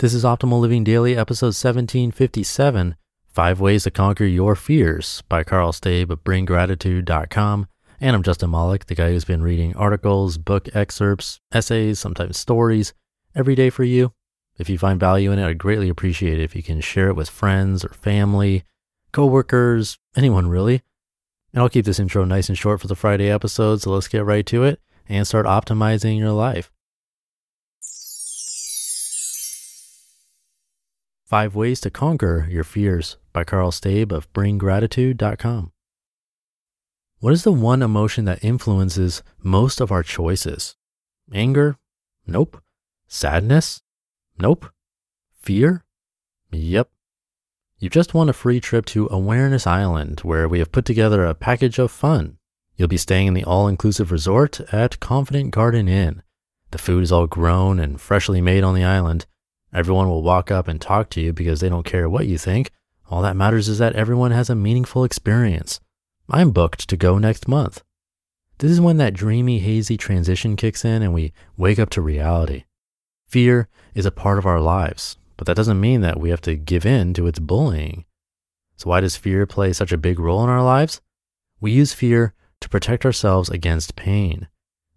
This is Optimal Living Daily, episode 1757 Five Ways to Conquer Your Fears by Karl Staib of BringGratitude.com. And I'm Justin Malik, the guy who's been reading articles, book excerpts, essays, sometimes stories every day for you. If you find value in it, I'd greatly appreciate it if you can share it with friends or family, coworkers, anyone really. And I'll keep this intro nice and short for the Friday episode, so let's get right to it and start optimizing your life. Five Ways to Conquer Your Fears by Karl Staib of BringGratitude.com. What is the one emotion that influences most of our choices? Anger? Nope. Sadness? Nope. Fear? Yep. You just won a free trip to Awareness Island, where we have put together a package of fun. You'll be staying in the all inclusive resort at Confident Garden Inn. The food is all grown and freshly made on the island. Everyone will walk up and talk to you because they don't care what you think. All that matters is that everyone has a meaningful experience. I'm booked to go next month. This is when that dreamy, hazy transition kicks in and we wake up to reality. Fear is a part of our lives, but that doesn't mean that we have to give in to its bullying. So, why does fear play such a big role in our lives? We use fear to protect ourselves against pain.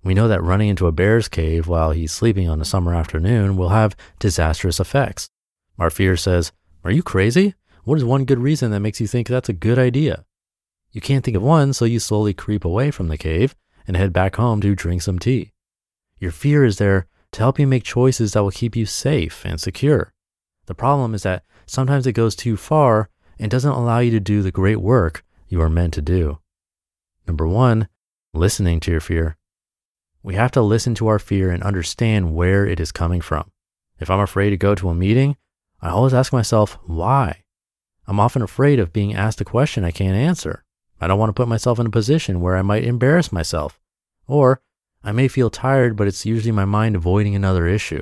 We know that running into a bear's cave while he's sleeping on a summer afternoon will have disastrous effects. Our fear says, Are you crazy? What is one good reason that makes you think that's a good idea? You can't think of one, so you slowly creep away from the cave and head back home to drink some tea. Your fear is there to help you make choices that will keep you safe and secure. The problem is that sometimes it goes too far and doesn't allow you to do the great work you are meant to do. Number one, listening to your fear. We have to listen to our fear and understand where it is coming from. If I'm afraid to go to a meeting, I always ask myself, why? I'm often afraid of being asked a question I can't answer. I don't want to put myself in a position where I might embarrass myself. Or I may feel tired, but it's usually my mind avoiding another issue.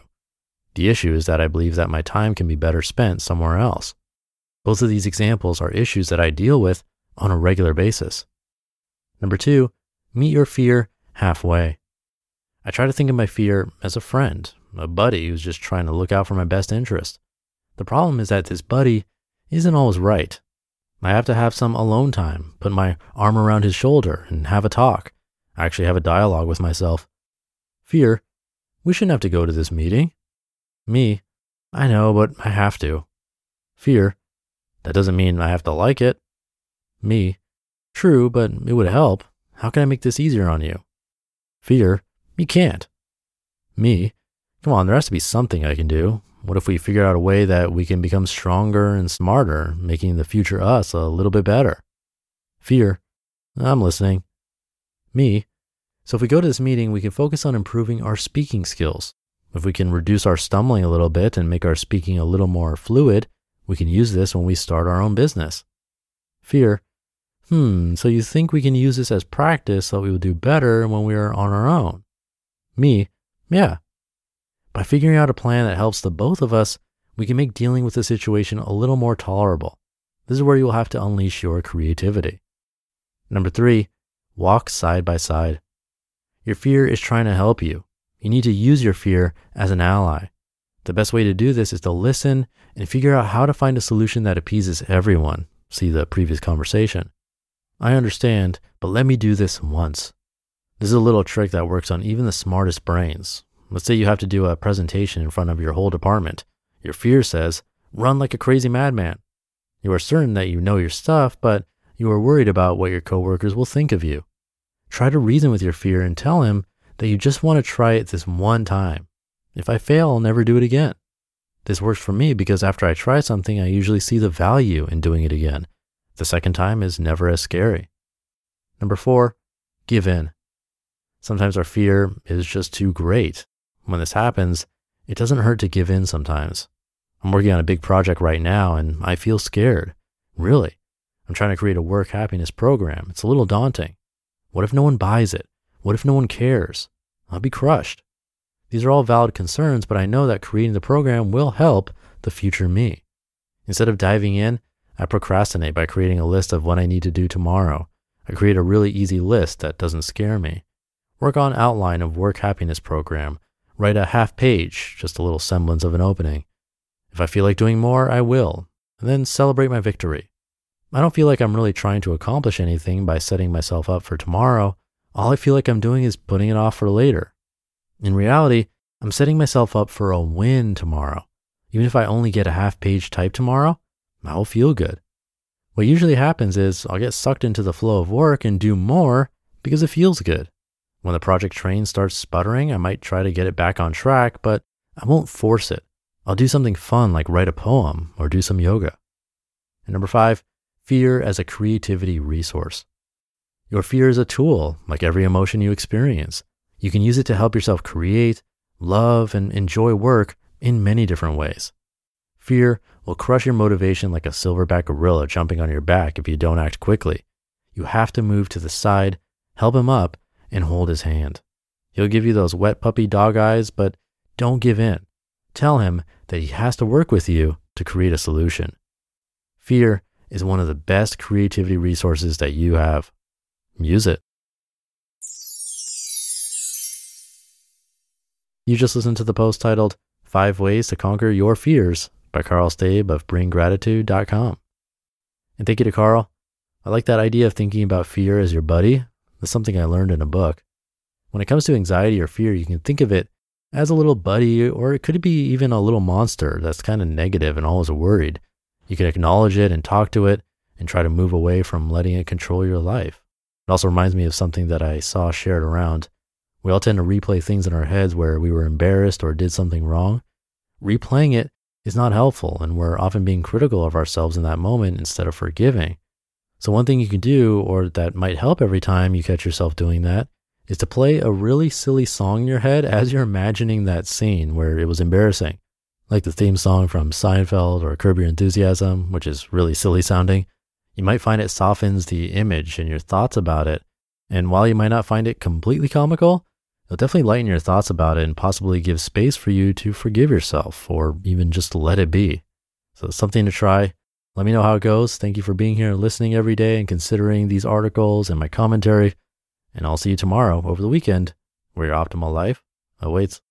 The issue is that I believe that my time can be better spent somewhere else. Both of these examples are issues that I deal with on a regular basis. Number two, meet your fear halfway. I try to think of my fear as a friend, a buddy who's just trying to look out for my best interest. The problem is that this buddy isn't always right. I have to have some alone time, put my arm around his shoulder and have a talk. I actually have a dialogue with myself. Fear, we shouldn't have to go to this meeting. Me, I know, but I have to. Fear, that doesn't mean I have to like it. Me, true, but it would help. How can I make this easier on you? Fear, you can't. Me? Come on, there has to be something I can do. What if we figure out a way that we can become stronger and smarter, making the future us a little bit better? Fear? I'm listening. Me? So if we go to this meeting, we can focus on improving our speaking skills. If we can reduce our stumbling a little bit and make our speaking a little more fluid, we can use this when we start our own business. Fear? Hmm, so you think we can use this as practice so we will do better when we are on our own? Me, yeah. By figuring out a plan that helps the both of us, we can make dealing with the situation a little more tolerable. This is where you will have to unleash your creativity. Number three, walk side by side. Your fear is trying to help you. You need to use your fear as an ally. The best way to do this is to listen and figure out how to find a solution that appeases everyone. See the previous conversation. I understand, but let me do this once. This is a little trick that works on even the smartest brains. Let's say you have to do a presentation in front of your whole department. Your fear says, run like a crazy madman. You are certain that you know your stuff, but you are worried about what your coworkers will think of you. Try to reason with your fear and tell him that you just want to try it this one time. If I fail, I'll never do it again. This works for me because after I try something, I usually see the value in doing it again. The second time is never as scary. Number four, give in. Sometimes our fear is just too great. When this happens, it doesn't hurt to give in sometimes. I'm working on a big project right now and I feel scared. Really. I'm trying to create a work happiness program. It's a little daunting. What if no one buys it? What if no one cares? I'll be crushed. These are all valid concerns, but I know that creating the program will help the future me. Instead of diving in, I procrastinate by creating a list of what I need to do tomorrow. I create a really easy list that doesn't scare me. Work on outline of work happiness program. Write a half page, just a little semblance of an opening. If I feel like doing more, I will, and then celebrate my victory. I don't feel like I'm really trying to accomplish anything by setting myself up for tomorrow. All I feel like I'm doing is putting it off for later. In reality, I'm setting myself up for a win tomorrow. Even if I only get a half page type tomorrow, I will feel good. What usually happens is I'll get sucked into the flow of work and do more because it feels good. When the project train starts sputtering, I might try to get it back on track, but I won't force it. I'll do something fun like write a poem or do some yoga. And number five, fear as a creativity resource. Your fear is a tool, like every emotion you experience. You can use it to help yourself create, love, and enjoy work in many different ways. Fear will crush your motivation like a silverback gorilla jumping on your back if you don't act quickly. You have to move to the side, help him up, and hold his hand. He'll give you those wet puppy dog eyes, but don't give in. Tell him that he has to work with you to create a solution. Fear is one of the best creativity resources that you have. Use it. You just listened to the post titled Five Ways to Conquer Your Fears by Karl Staib of BringGratitude.com. And thank you to Karl. I like that idea of thinking about fear as your buddy. That's something I learned in a book. When it comes to anxiety or fear, you can think of it as a little buddy, or it could be even a little monster that's kind of negative and always worried. You can acknowledge it and talk to it and try to move away from letting it control your life. It also reminds me of something that I saw shared around. We all tend to replay things in our heads where we were embarrassed or did something wrong. Replaying it is not helpful, and we're often being critical of ourselves in that moment instead of forgiving. So, one thing you can do, or that might help every time you catch yourself doing that, is to play a really silly song in your head as you're imagining that scene where it was embarrassing, like the theme song from Seinfeld or Curb Your Enthusiasm, which is really silly sounding. You might find it softens the image and your thoughts about it. And while you might not find it completely comical, it'll definitely lighten your thoughts about it and possibly give space for you to forgive yourself or even just let it be. So, something to try. Let me know how it goes. Thank you for being here and listening every day and considering these articles and my commentary. And I'll see you tomorrow over the weekend where your optimal life awaits.